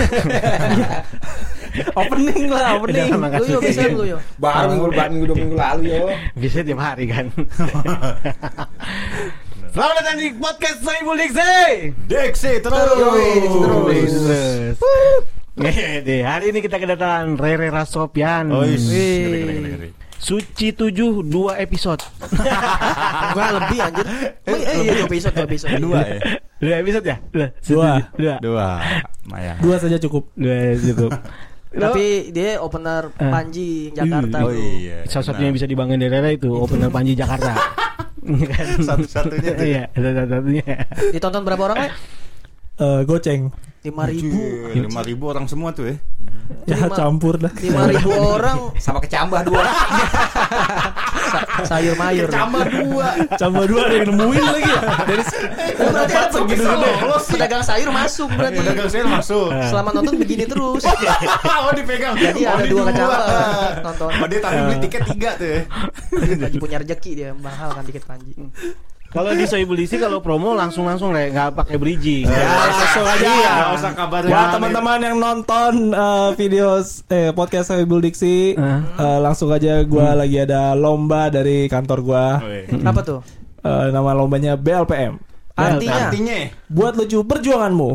opening lah, opening. Yo bisa lu yo. Baru minggu minggu dua minggu lalu yo. Bisa tiap hari kan. Selamat datang di podcast Soibul Diksi. Diksi terus. Terus. Hari ini kita kedatangan Rere Rasopian. Oh. Suci 7 2 episode. Gua lebih anjir. Oh, iya, iya, dua episode, dua episode. Dua ya. Dua episode ya? Dua. Dua. Dua. Dua. Maya. Dua saja cukup. Dua cukup. Tapi dia opener Eh. Panji Jakarta. Oh bro. iya. Satu-satunya yang bisa dibanggain dari Rere itu opener Panji Jakarta. Iya kan? Satu-satunya tuh. Iya, satu-satunya. Ditonton berapa orang, ya? Eh, goceng. Lima ribu. Lima ribu orang semua tuh ya. Ya campur dah. Lima ribu orang Sama kecambah dua. sa- sayur mayur. Kecambah dua. Campur dua ada yang nemuin lagi ya. Dari Oh, berarti ada segitu gede. Pedagang sayur masuk berarti. Pedagang saya masuk. Selama nonton begini terus. oh dipegang. Jadi Oh, ada dua kecambah nonton. Oh dia tapi beli tiket tiga tuh ya. Lagi punya rezeki dia mahal kan tiket Panji. Kalau di Soibul Diksi kalau promo langsung-langsung Re, nggak pakai bridging. Ya, langsung aja. Iya, nggak usah kabar Ya teman-teman yang nonton eh, video eh, podcast Sohibul Diksi Eh. eh, langsung aja gua lagi ada lomba dari kantor gua Woi. Apa tuh? Eh, nama lombanya BLPM Artinya Artinya buat lucu perjuanganmu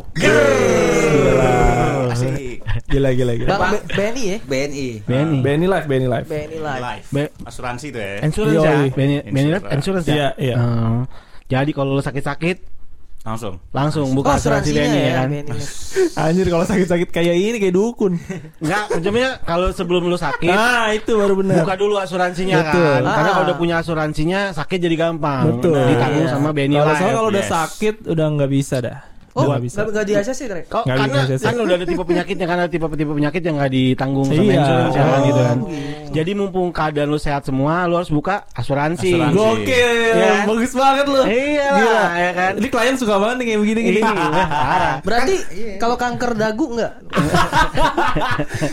asik. Gila gila gila Bang B- BNI ya? BNI. Benny. Benny Live Benny Live BNI Live. Live. Be- Asuransi tuh ya. Insurance Yoi. ya? Benny, Benny Life Insurance. insurance ya? Iya, iya. Oh. jadi kalau lo sakit-sakit Langsung. langsung Oh, buka asuransi asuransinya Benny ya ya, kan? BNI. anjir kalau sakit-sakit kayak ini kayak dukun Enggak, maksudnya kalau sebelum lo sakit nah itu baru bener buka dulu asuransinya Betul. kan. Karena Ah. kalau udah punya asuransinya sakit jadi gampang. Betul. Ditanggung Iya. sama Benny kalau Life. soalnya kalau udah yes. sakit udah nggak bisa dah Oh, nggak bisa nggak nggak di ACC Dre? Kok Nggak karena bisa, sih. kan udah ada tipe penyakitnya kan ada tipe-tipe penyakit yang nggak ditanggung sama Iya. insurance ya kan Oh, gitu kan. gitu. Jadi mumpung keadaan lu sehat semua, lu harus buka asuransi. Asuransi. Gokil, Iya. bagus banget lu. Iya lah, ya kan. Ini klien suka banget nih kayak begini gini. Ini parah. Berarti kalau kanker dagu enggak?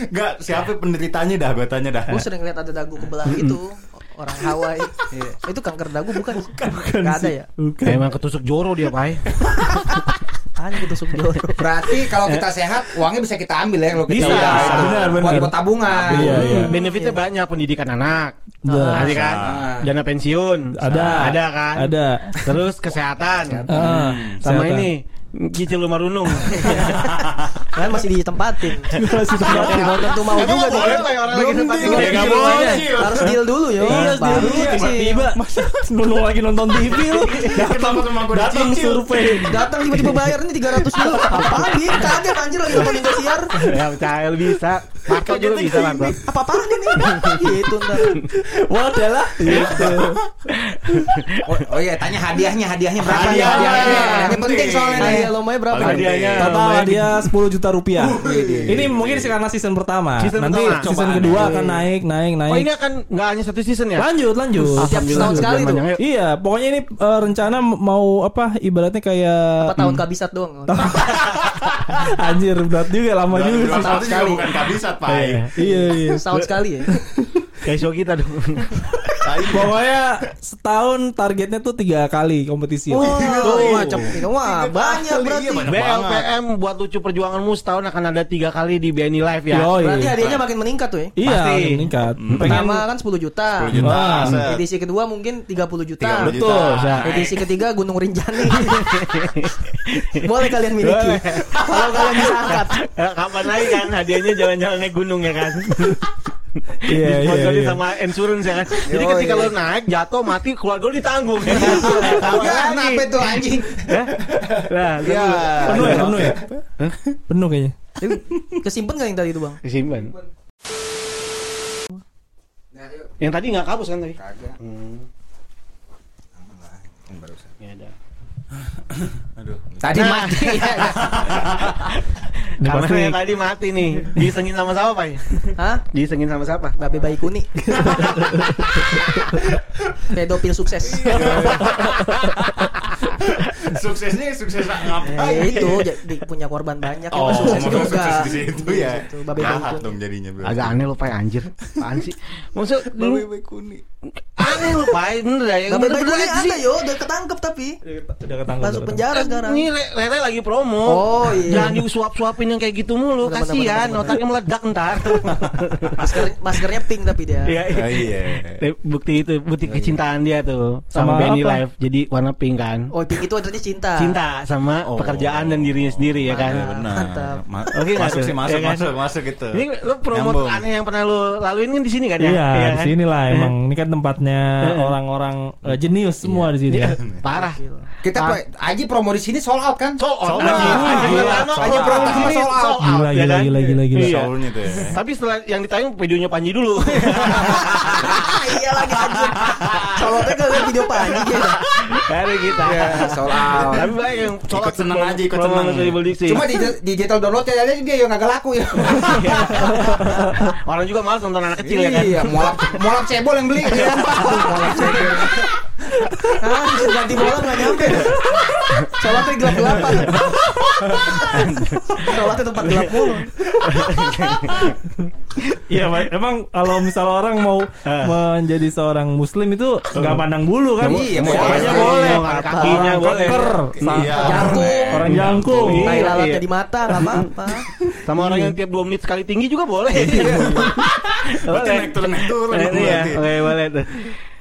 Enggak, siapa penderitanya dah gua tanya dah. Gue sering lihat ada dagu kebelah gitu orang Hawaii. Itu kanker dagu bukan? Bukan, Gak ada ya? Bukan. Emang ketusuk joro dia, Pai. Hanya ketusuk joro. Berarti kalau kita sehat uangnya bisa kita ambil ya kalau kita Bisa. udah itu. Benar, benar. Buat, buat tabungan. Iya, iya. Benefitnya banyak pendidikan anak. Nah, Ada kan? Dana pensiun. Ada. Ada kan? Ada. Terus kesehatan. Ah, Sama kesehatan. ini cicil rumah runung. Kan masih ditempatin. Masih tempatin. Nonton tuh mau juga nih. orang lagi tempat deal. Ya, nggak Cicil boleh. Harus deal dulu yo. Iya, Baru dia cicil. tiba-tiba nunggu lagi nonton TV lu. Datang datang survei. Datang tiba-tiba bayar nih 300 dulu. Apaan dia? Kaget anjir lagi nonton Indosiar. Ya, percaya lu bisa. Marco juga bisa, Marco. Apa-apaan ini? Gitu ntar. Wadah lah. Gitu. Oh, oh iya, tanya hadiahnya, hadiahnya berapa Hadiah, nih? Hadiahnya. penting soalnya nih. Hadiah lombanya berapa? Hadiahnya. Total dia 10 juta rupiah. Widih. Ini mungkin karena season pertama. Season Nanti pertama. season kedua akan naik, naik, naik. Oh, ini akan nggak hanya satu season ya? Lanjut, lanjut. Setiap setahun sekali tuh. Iya, pokoknya ini eh, rencana mau apa? Ibaratnya kayak Apa tahun kabisat doang? anjir berat juga lama Dua- juga. tahun juga sekali. bukan kabisat, Pak. Iya. Iya, iya. Setahun sekali ya. Kayak show kita dong. Pokoknya setahun targetnya tuh tiga kali kompetisi. Wah, Tuh. macam wah banyak berarti. iya, banyak. BLPM buat lucu perjuanganmu setahun akan ada tiga kali di BNI Live ya. Yoi. Berarti hadiahnya makin meningkat tuh ya. Iya, Pasti. meningkat. Hmm. Pertama kan 10 juta. 10 juta. Wah. set. Edisi kedua mungkin 30 juta. 30 Betul. juta. Edisi ketiga Gunung Rinjani. Boleh kalian miliki. Boleh. Kalau kalian bisa angkat. Kapan lagi kan hadiahnya jalan-jalan naik gunung ya kan? Iya, iya, iya. sama insurance ya kan. Jadi ketika iya. lo naik jatuh mati keluarga lo ditanggung. ya. Ya, kenapa itu anjing? Nah, Ya. Penuh ya, penuh ya. Penuh kayaknya. Tapi Kesimpan gak yang tadi itu bang? Disimpan. Yang tadi nggak kabus kan tadi? Kagak. Hmm, Yang barusan. ya ada. Aduh. Tadi Nah. mati. Ini Kamera pasti yang tadi mati nih. Disengin sama siapa, Pak? Hah? Disengin sama siapa? Babe bayi kuni. Pedofil sukses. Suksesnya sukses ngapain? Eh, itu jadi punya korban banyak ya, Oh, sukses maksudnya juga. sukses di situ ya. Babe Jahat dong jadinya berarti. Agak aneh lo, Pak, anjir. Apaan sih? Maksud dulu Babe kuni. aneh lo, Pak. Bener ya. Babe kuni ada yo, udah ketangkep tapi udah ketangkep. masuk penjara sekarang. Ini Re- Rere lagi promo. Oh, iya. Jangan disuap-suapin yang kayak gitu mulu, kasihan otaknya meledak ntar. Masker maskernya pink tapi dia. Iya, iya. Oh, iya. Eh, Bukti itu, bukti kecintaan dia tuh Sama Benny apa? Live. Jadi warna pink kan. Oh, pink itu artinya cinta. Cinta sama Oh. pekerjaan dan dirinya sendiri ya kan. Iya, benar. Mantap. Ma- Oke, masuk sih, masuk, Iya kan? masuk, masuk gitu. Ini lo promo Nyambung. aneh yang pernah lo laluin kan di sini kan ya? Iya, di kan? sini lah Eh, emang ini kan tempatnya orang-orang eh, jenius semua di sini. Iya, parah. Kita Ah. Aji promo di sini sold out kan? Sold out. Sold out. Aji, Aji Gila, Pratama sold out. Gila, ya gila, kan? gila, gila, gila. Iya. Soulnya tuh ya. Tapi setelah yang ditayang videonya Panji dulu. iya lagi anjir. Soalnya ke video panji ya. Dari kita. Sold out. Tapi banyak yang sold Ikut out seneng aja, ikut seneng. Cuma di digital download ya dia yang agak laku ya. Orang juga malas nonton anak kecil ya kan. Iya, mualap mualap cebol yang beli. Iya. Ah, disuruh ganti bola nggak nyampe. Sholatnya gelap-gelapan. Sholatnya tempat gelap mulu. Iya, Pak. emang kalau misal orang mau menjadi seorang muslim itu nggak pandang bulu kan? Iya, mau Semuanya apa? boleh. Kakinya Orang boleh. sa- Iya. Jangkung. orang jangkung. Iya. Tai lalatnya di mata nggak apa-apa. Sama orang yang tiap 2 menit sekali tinggi juga boleh. Berarti naik turun naik turun. Iya, boleh tuh.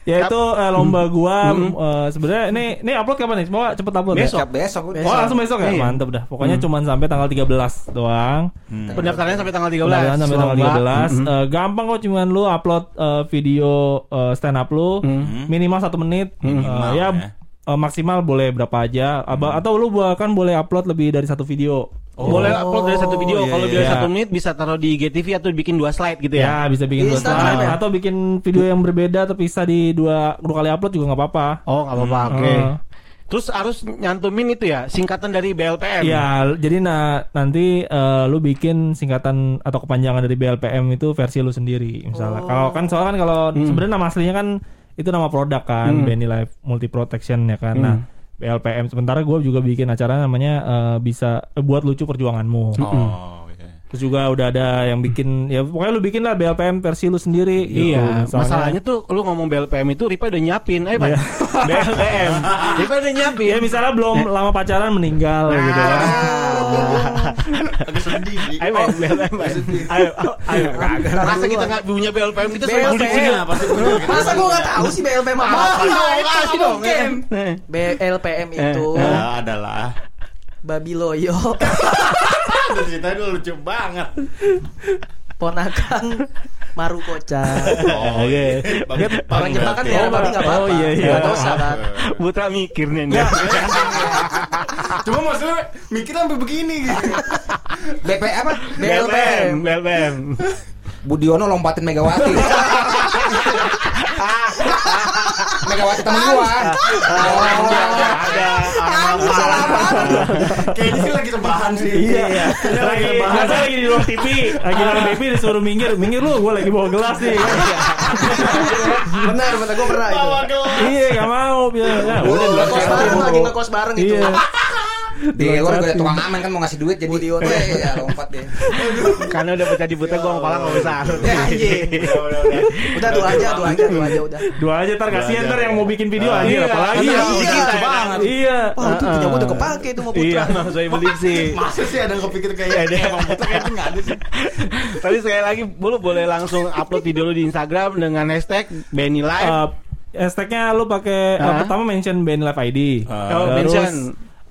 Ya itu eh, lomba gua eh, sebenarnya ini ini upload kapan nih? Semoga cepet upload ya. Besok besok. Besok. Oh langsung besok ya? Iya. Mantep dah. Pokoknya cuman sampai tanggal 13 doang. Hmm. Pendaftarannya sampai tanggal 13. Pendaftaran sampai tanggal Lomba. 13. Mhm. Eh, gampang kok cuman lu upload eh, video eh, stand up lu Mhm. minimal satu menit. Eh, Minimal, ya ya. Eh, maksimal boleh berapa aja. Aba- Atau lu bahkan boleh upload lebih dari satu video. Boleh upload dari satu video. iya, Kalau iya. biar Iya. satu menit bisa taruh di IGTV atau bikin dua slide gitu Ya ya. bisa bikin Di dua Instagram slide ya? atau bikin video yang berbeda terpisah di dua dua kali upload juga nggak apa-apa. Oh nggak apa-apa. Oke. Eh. Terus harus nyantumin itu ya singkatan dari BLPM. Ya, jadi nah nanti eh, lu bikin singkatan atau kepanjangan dari BLPM itu versi lu sendiri misalnya. Oh. Kalau kan soalnya kan kalau Hmm. sebenarnya nama aslinya kan itu nama produk kan, Hmm. Benny Life Multi Protection ya kan. Hmm. Nah, BLPM sementara gue juga bikin acara namanya eh, bisa eh, buat lucu perjuanganmu. Oh, iya. Terus juga udah ada yang bikin ya pokoknya lu bikin lah BLPM versi lu sendiri. gitu. Iya, Soalnya- masalahnya tuh lu ngomong BLPM itu Ripa udah nyiapin, eh Pak. BLPM. Ripa udah nyiapin. ya misalnya belum lama pacaran meninggal gitu kan. Agak sedih sih. Ayo BLPM. Ayo, ayo. Masa kita nggak punya BLPM kita BLPM. sering Iya, pasti bener gitu. Masa gua nggak tahu sih BLPM apa? Kasih dong. Eh. BLPM itu Ya, adalah. babi loyo Aduh, ceritanya dulu lucu banget. ponakan Marukoca. Oh, Oke. Bagus Orang Jepang kan ya babi nggak apa-apa. Oh, iya, iya. Nggak dosa kan. Putra mikirnya nih. Cuma maksudnya mikir sampai begini gitu. BP apa? BLPM. BLPM. Budiono lompatin Megawati. Megawati temen gua. Oh, ada. Kayaknya sih lagi rebahan sih. Iya, iya. lagi nggak salah lagi di ruang TV, lagi nonton TV disuruh minggir, minggir lu, gue lagi bawa gelas nih. Benar, benar gua pernah itu. Bawa gelas. iya, gak mau. Ya, Udah udah ngekos bareng lagi ngekos bareng itu. Iya. Di luar gue tukang aman kan mau ngasih duit jadi Budiono. Iya, lompat deh. Karena udah pecah di buta gua kepala nggak bisa. Ya, anjing. Udah dua aja, dua aja, dua aja udah. Dua aja ntar kasihan ntar yang mau bikin video Ah, anjir iya. apalagi. Iya, Iya. iya. banget. Iya. Wah, itu punya gua udah kepake itu mau Iya, putra. nggak usah beli sih. Masa sih ada yang kepikir kayak Ada. emang putar kayaknya nggak ada sih. Tapi sekali lagi, lu boleh langsung upload video lu di Instagram dengan hashtag Benny Live. Eh, hashtagnya lu pakai Hah? pertama mention BNI Live ID. Oh, Terus, mention.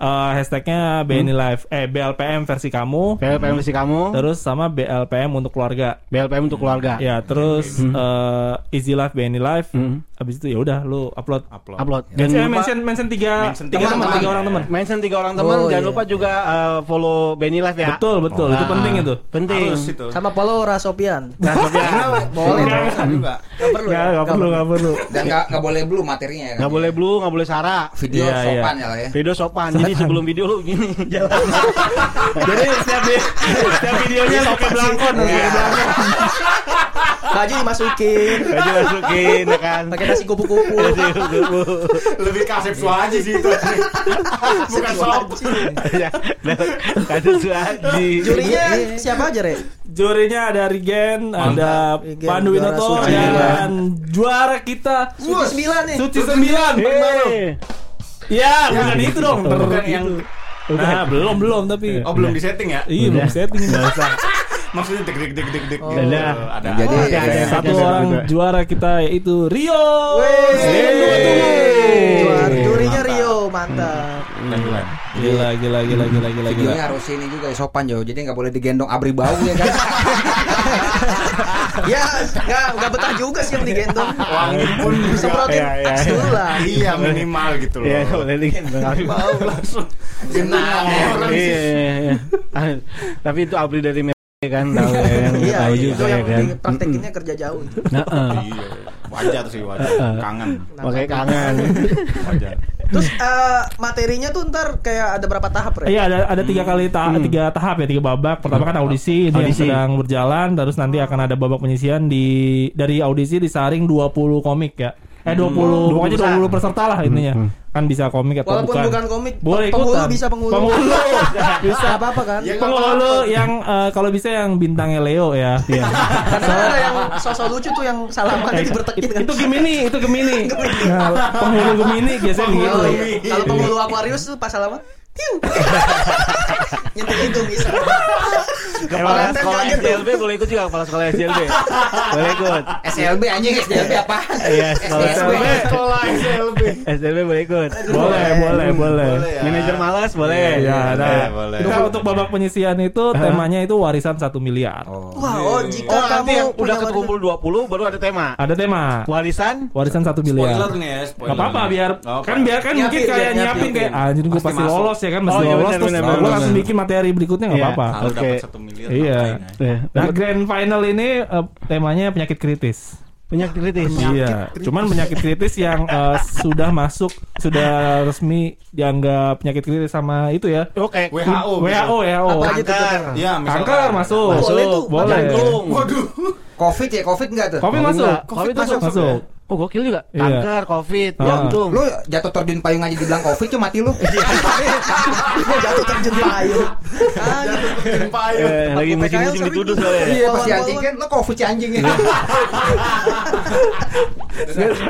Eh, hashtagnya BNI Live eh BLPM versi kamu. BLPM versi kamu. Terus sama BLPM untuk keluarga. BLPM untuk keluarga. Ya, terus eh, Easy Life BNI Live. Hmm. Habis itu ya udah lu upload. Upload. Upload. Dan Jangan lupa mention mention tiga Mention tiga teman, tiga orang teman. mention tiga orang teman. Oh, Jangan iya. lupa juga uh, follow Benny Live ya. Betul, betul. Itu Ah, penting itu. Penting. Harus itu. Sama follow Rasopian. Nah, Sofian. Boleh. Juga. Enggak perlu. Enggak, enggak perlu, enggak perlu. Dan nggak nggak boleh blue materinya ya kan. Nggak boleh blue, nggak boleh sara. Video Iya, iya. sopan ya lah ya. Video sopan. Jadi sebelum video lu gini jalan. Jadi setiap setiap videonya pakai belangkon, Iya. belangkon. Baju dimasukin. Baju masukin ya kan. Pakai nasi kupu-kupu. Lebih kasep aja sih itu. Bukan sop. Kasus Suhaji. Jurinya siapa aja, Re? Jurinya ada Rigen, ada Rigen, Pandu Winoto, dan juara kita Suci sembilan nih. Suci sembilan. Ya, bukan itu dong. Bukan yang. Nah, belum belum tapi Oh belum di setting ya? Iya, belum setting. Maksudnya deg deg deg deg deg. Oh. gitu. Udah. Ada. Jadi, apa? ya, Ada. Satu orang juara kita yaitu Rio. Juara jurinya Rio, mantap. Bulan-bulan. Gila, gila, gila, gila, gila, gila. Videonya harus ini juga ya, sopan Jo. Jadi nggak boleh digendong abri bau ya kan. ya, enggak enggak betah juga sih yang digendong. Wangi pun Semprotin Iya, iya, aks iya. dulu lah. Iya minimal gitu loh. Iya, boleh digendong. Bau langsung. Genang orang Iya, sih. iya, iya. Tapi itu abri dari kan tahu kan. Iya, tahu itu juga ya yang kan. praktekinnya kerja jauh. Nah, eh. Iya. Wajar sih wajar. Kangen. Pakai kangen. Wajar. Terus eh, materinya tuh ntar kayak ada berapa tahap, Re? Iya ada ada tiga kali ta- tiga tahap ya tiga babak. Pertama kan audisi, ini yang Audisi. sedang berjalan. Terus nanti akan ada babak penyisian di dari audisi disaring 20 komik ya. Eh 20 pokoknya 20 peserta lah intinya. Kan bisa komik atau Walaupun bukan. bukan komik, Boleh penghulu ikutan. bisa penghulu. Penghulu. bisa apa-apa kan? Ya, Penghulu yang eh, kalau bisa yang bintangnya Leo ya. Iya. Karena ada yang sosok lucu tuh yang salaman nanti bertekit kan. itu Gemini, itu Gemini. Nah, penghulu Gemini biasanya gitu. Iya. Kalau penghulu Aquarius tuh pas salaman Tiu. Nyentuh hidung bisa. Kepala sekolah. SDLB boleh ikut juga kepala sekolah SDLB. boleh ikut. SLB anjing SLB apa? Iya, sekolah SLB. SLB. Sekolah SLB. SDLB boleh ikut. Boleh, boleh, boleh. Ya. Manajer malas boleh. Ya, Boleh. Nah, untuk babak penyisian itu temanya itu warisan satu miliar. Oh. Wah, oh jika Oh, nanti kamu udah ketumpul 20 baru ada tema. Ada tema Warisan warisan satu miliar. Spoiler nih ya. Spoiler. Gak apa-apa biar kan biar kan mungkin kayak nyiapin kayak anjir gue Pasti pasti lolos ya kan mesti Oh, iya, lolos terus gue langsung bikin materi berikutnya nggak Iya. apa-apa. Oke. Miliar. Iya. ngapain ya? Eh, Nah grand final ini eh, temanya penyakit kritis. penyakit kritis. Iya. Cuman penyakit kritis yang eh, sudah masuk sudah resmi dianggap penyakit kritis sama itu ya. Oke. WHO. WHO ya. Aja tuh Kanker. Iya, misalkan. Kanker masuk. Boleh tuh, Boleh. Waduh. Covid ya, Covid enggak tuh? Covid Covid masuk. nggak? Covid masuk. Masuk. Oh gokil juga. Iya. Kanker, covid, Ah. jantung. Lu jatuh terjun payung aja dibilang Covid cuma mati lu. Gua jatuh terjun payung. Ah, gitu. Eh, lagi PKL musim-musim sering. dituduh soalnya. Iya, pas si anjing kan lu Covid si anjing ya.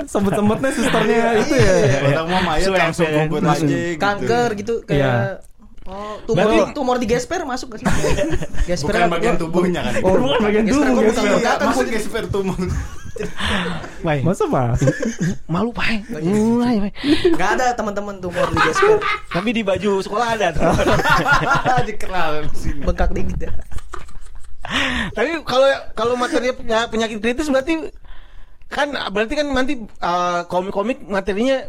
Sempet-sempetnya susternya itu ya. Orang mau mayat langsung ya. kubur aja gitu. Kanker gitu Iya. kayak Oh, tumor Berarti- tumor di gesper masuk gak sih? gesper Bukan bagian tubuhnya kan. Oh, bukan bagian gesper tubuh, gesper. bukan Iya, bengkakan masuk gua. ke spertumum. Baik. Masa mas? Malu pai. Mulai, Pai. Gak ada teman-teman tumor di gesper. Tapi di baju sekolah ada di sini. Bengkak dikit ya. Tapi kalau kalau materi punya penyakit kritis berarti kan berarti kan nanti uh, komik-komik materinya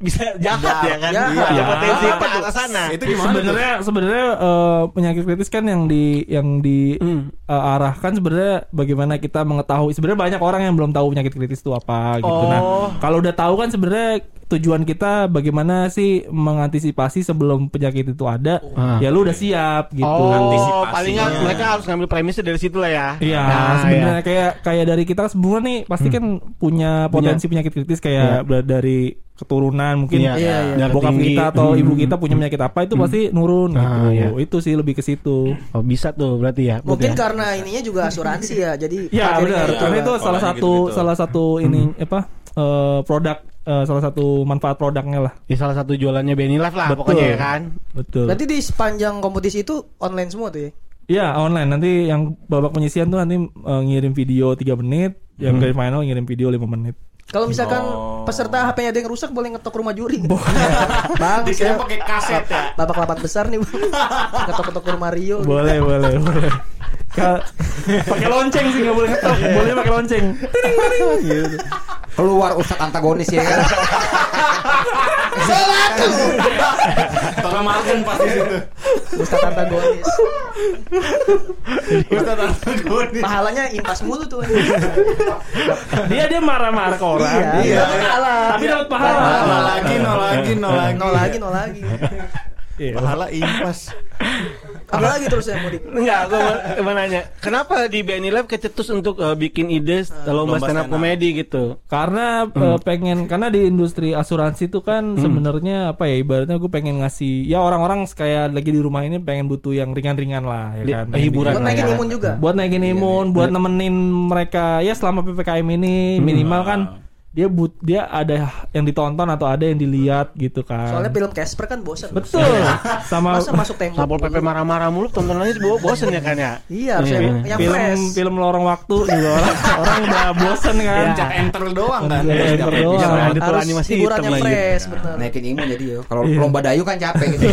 bisa jahat ya kan? Jahat. Iya. potensi Apa ke tuh? arah sana. Itu gimana sebenarnya sebenarnya eh, penyakit kritis kan yang di yang di Hmm. eh, arahkan sebenarnya bagaimana kita mengetahui sebenarnya banyak orang yang belum tahu penyakit kritis itu apa gitu. Oh. Nah, kalau udah tahu kan sebenarnya tujuan kita bagaimana sih mengantisipasi sebelum penyakit itu ada. Ah. Ya lu udah siap gitu. Oh, palingan mereka harus ngambil premisnya dari situ lah ya. Iya, Nah, sebenarnya iya. kayak kayak dari kita semua nih pasti kan punya potensi penyakit kritis kayak ber- dari keturunan mungkin Iya, iya, iya. darah bokap tinggi. kita atau Hmm. ibu kita punya penyakit apa itu pasti nurun Ah, gitu. iya. Itu sih lebih ke situ. Oh, bisa tuh berarti ya. Mungkin ya? karena ininya juga asuransi ya. Jadi Ya benar, itu karena kan. itu salah satu gitu-gitu. salah satu ini apa eh, produk eh, salah satu manfaat produknya lah. Ya, salah satu jualannya Benny Live lah Betul. pokoknya ya kan. Betul. Berarti di sepanjang kompetisi itu online semua tuh ya? Iya online nanti yang babak penyisian tuh nanti eh, ngirim video 3 menit, yang Hmm. dari final ngirim video 5 menit. Kalau misalkan Oh. peserta HP-nya ada yang rusak boleh ngetok rumah juri. bang, Dikira saya pakai kaset ya. babak lapan besar nih bang. Ngetok-ngetok rumah Rio. boleh, boleh, boleh. Ka- pakai lonceng sih nggak boleh ngetok, boleh pakai lonceng. Gitu. Keluar ustad antagonis ya kan. Tolong makan pasti situ. Ustadz antagonis. Ustaz antagonis. Pahalanya impas mulu tuh. Dia dia marah-marah ke orang. Iya, Iya. Pahala. Tapi dapat pahala. Nol lagi, nol lagi, nol lagi. Nol lagi, nol lagi. Iya. Pahala impas. Apalagi terus yang mudik. Enggak, gue mau, mau nanya. Kenapa di Benny Live kecetus untuk eh, bikin ide lomba Lomba stand up komedi gitu? Karena eh, pengen karena di industri asuransi itu kan sebenarnya apa ya ibaratnya gue pengen ngasih ya orang-orang kayak lagi di rumah ini pengen butuh yang ringan-ringan lah ya Di- kan. eh, hiburan Buat lah naikin ya. imun juga. buat naikin imun, buat nemenin mereka ya selama PPKM ini minimal kan dia but dia ada yang ditonton atau ada yang dilihat gitu kan. Soalnya film Casper kan bosan. betul sama Masa masuk tembok. Sapol PP marah-marah mulu tontonannya bo- bosen ya kan ya. Iya, harus yang, yang film fresh. film lorong waktu juga orang orang udah bosen kan. Pencet enter doang kan. Iya, enter doang. ada Harus animasi yang fresh, bener. Naikin imun jadi ya. Kalau lomba dayung kan capek gitu.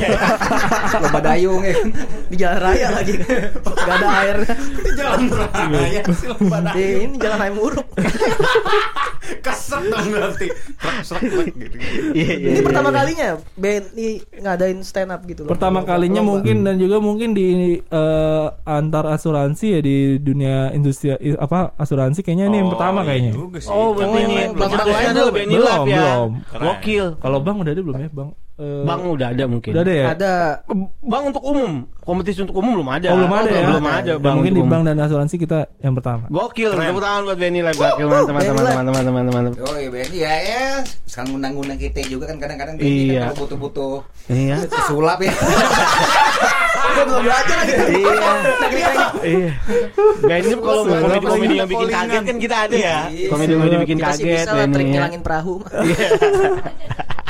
lomba dayung ya. Di jalan raya lagi. Gak ada air. Jalan raya sih lomba Di ini jalan raya muruk. Kesek dong berarti. Srek, gitu. Iya iya. Ini pertama kalinya BNI ngadain stand up gitu loh. Pertama kalinya Lomba. mungkin dan juga mungkin di eh, antar asuransi ya di dunia industri apa asuransi kayaknya ini yang Oh, pertama iya kayaknya. Oh, berarti Oh, ini belum ada belum? Belum, ya. belum. Gokil. Kalau Bang udah ada belum ya, Bang? Eh, Bang udah ada mungkin. udah ada ya? Ada Bang untuk umum, kompetisi untuk umum belum ada. Oh, belum ada ya? Belum ada Ya, bang. mungkin di bank dan asuransi kita yang pertama. Gokil, tepuk tangan buat Benny Live Gokil, Benny mantap, mantap, mantap. Oh iya BNI ya ya. Sekarang ngundang-ngundang kita juga kan kadang-kadang BNI Iya. kan butuh-butuh Iya. sulap ya. Gue belum belajar. Iya. Iya. Benny kalau mau komedi komedi yang bikin kaget kan kita ada ya. Iya. Komedi komedi bikin Kita sih kaget bisa lah trik Benny. ya. ngilangin perahu.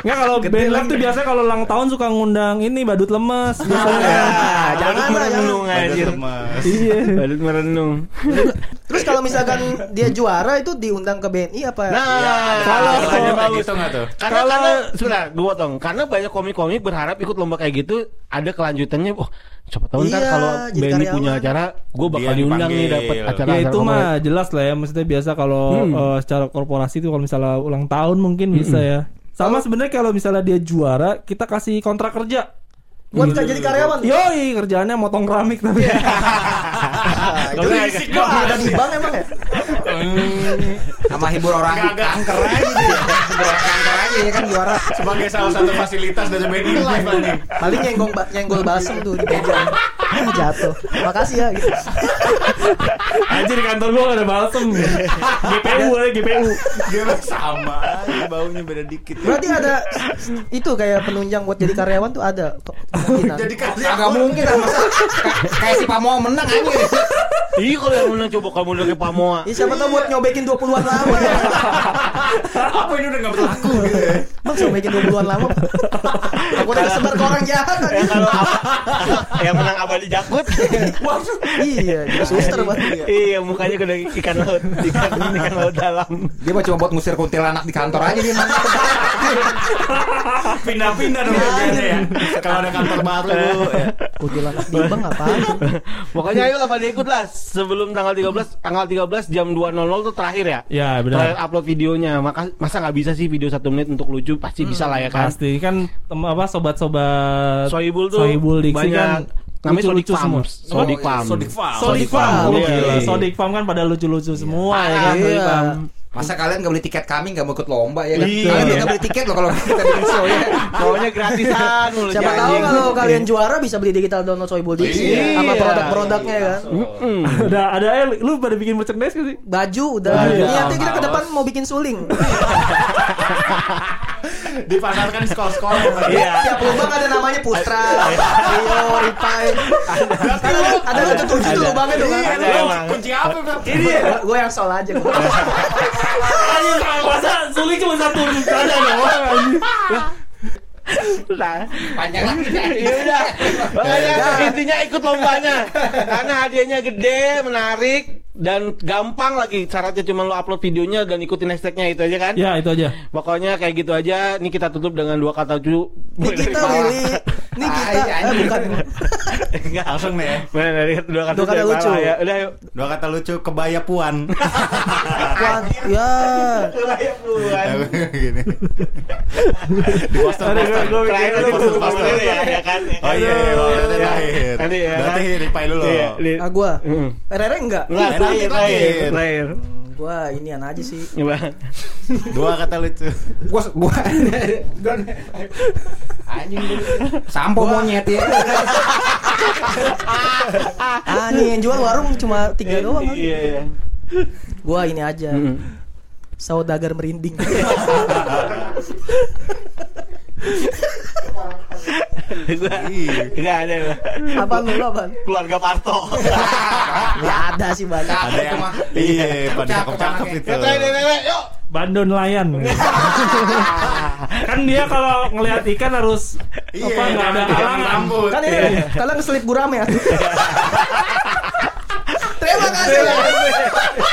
Enggak kalau band tuh biasanya kalau ulang tahun suka ngundang ini badut lemes biasanya. Ah, jangan Jangan lah, merenung anjir. lemas. Iya. Badut merenung. Terus kalau misalkan dia juara itu diundang ke BNI apa? Nah, Kalau kalau kayak bagus. gitu nggak tuh? Karena, karena sebentar, gue potong. Karena banyak komik-komik berharap ikut lomba kayak gitu ada kelanjutannya. Oh, siapa tahu ntar Iya, kalau karyawan. punya acara, gue bakal diundang nih dapat acara. Ya itu mah jelas lah ya maksudnya biasa kalau Hmm. eh, secara korporasi itu kalau misalnya ulang tahun mungkin bisa ya. Sama sebenarnya kalau misalnya dia juara kita kasih kontrak kerja. Buat nggak jadi karyawan. Yoi kerjaannya motong keramik tapi. Itu Berisik Kok ada di bank emang ya? Sama hibur orang kanker aja gitu ya. Hibur orang kanker aja ya kan juara. Sebagai salah satu fasilitas dari BNI Live nih. Paling nyenggol ba- nyenggol basem tuh di meja. Ah, jatuh. Makasih ya gitu. Anjir di kantor gua gak ada balsem. GPU ya GPU. Dia mah sama, aja, baunya beda dikit. Berarti ada itu kayak penunjang buat jadi karyawan tuh ada. Jadi karya Agak mungkin lah masa ka- kayak si Pamoa menang aja. Iya kalau yang menang coba kamu udah kayak Pamoa. Ya, siapa tahu buat nyobekin 20-an lama ya. apa ini udah nggak berlaku gitu ya? Bang nyobekin 20-an lama. Aku udah sebar ke orang jahat Ya kalau apa, yang menang abadi jakut. Iya, jadi suster buat iya, mukanya udah ikan laut, ikan ikan laut dalam. Dia mah cuma buat ngusir kuntilanak di kantor aja dia mah. Pindah-pindah dong kerjanya ya. Kalau ada kantor baru ya. kuntilanak di bank apaan? Pokoknya ayo lah pada ikut lah sebelum tanggal 13 tanggal 13 jam 2.00 tuh terakhir ya. Ya Terakhir benar. upload videonya. Maka masa nggak bisa sih video satu menit untuk lucu pasti bisa lah ya kan. Pasti kan tem apa sobat-sobat Sohibul tuh Sohibul Diksi banyak kan namanya Sodik lucu-lucu Farm. semua. Sodik Oh, Farm. Sodik Farm. Sodik Farm. Sodik Farm kan pada lucu-lucu semua ya kan. Iya. Sodik Farm. Masa kalian gak beli tiket kami gak mau ikut lomba ya kan? Iya. Kalian juga beli tiket loh kalau kita bikin show ya. Pokoknya gratisan mulu Siapa tahu kalau kalian juara bisa beli digital download Soybul Diksi Iya. sama produk-produknya ya kan. Mm-mm. Ada ada eh, lu pada bikin merchandise gak sih? Baju udah. Niatnya kita ke depan mau bikin suling. Dipasarkan di sekolah-sekolah. Iya. Tiap lubang ada namanya Putra, Rio, Ripai. Kan ada ada lucu tujuh tuh lubangnya tuh kan. Kunci apa Bang? Ini gue yang sol aja. Anjir, masa sulit cuma satu ada doang. Nah, Panjang lagi. ya udah. Makanya intinya ikut lombanya. Karena hadiahnya gede, menarik dan gampang lagi. Syaratnya cuma lo upload videonya dan ikutin hashtagnya itu aja kan. Ya, itu aja. Pokoknya kayak gitu aja. Ini kita tutup dengan dua kata. Ini kita Willy. Ini kita eh, bukan Enggak. Langsung nih ya. Mana dari dua kata, Dua kata lucu. lucu. Ya, udah yuk. Dua kata lucu kebaya puan. Puan. Ya. Kebaya puan. Gini. Di poster Ada poster. gua- gua bikin Terakhir dulu, lu poster, poster ya, ya kan? Ya Oh iya, iya, iya, Iya. terakhir. Nanti ya. Berarti reply dulu. Iya, Ah gua. Rere enggak? Enggak, terakhir, terakhir, terakhir, terakhir. terakhir. Gua inian aja sih. Dua kata lucu. Gua gua anjing lu. Sampo monyet ya. Ah, nih yang jual warung cuma tiga doang. kan. Iya, iya. Gua ini aja. Mm. Saudagar merinding. Enggak ada. Bang. Apa lu lu apa? Keluarga Parto. Ya ada sih banyak. Ada yang iya, pada cakep-cakep itu. Ya yuk. Bandon nelayan. kan dia kalau ngelihat ikan harus Iya, apa nggak ada halangan. rambut. Kan ini kalian selip gurame ya. Terima kasih.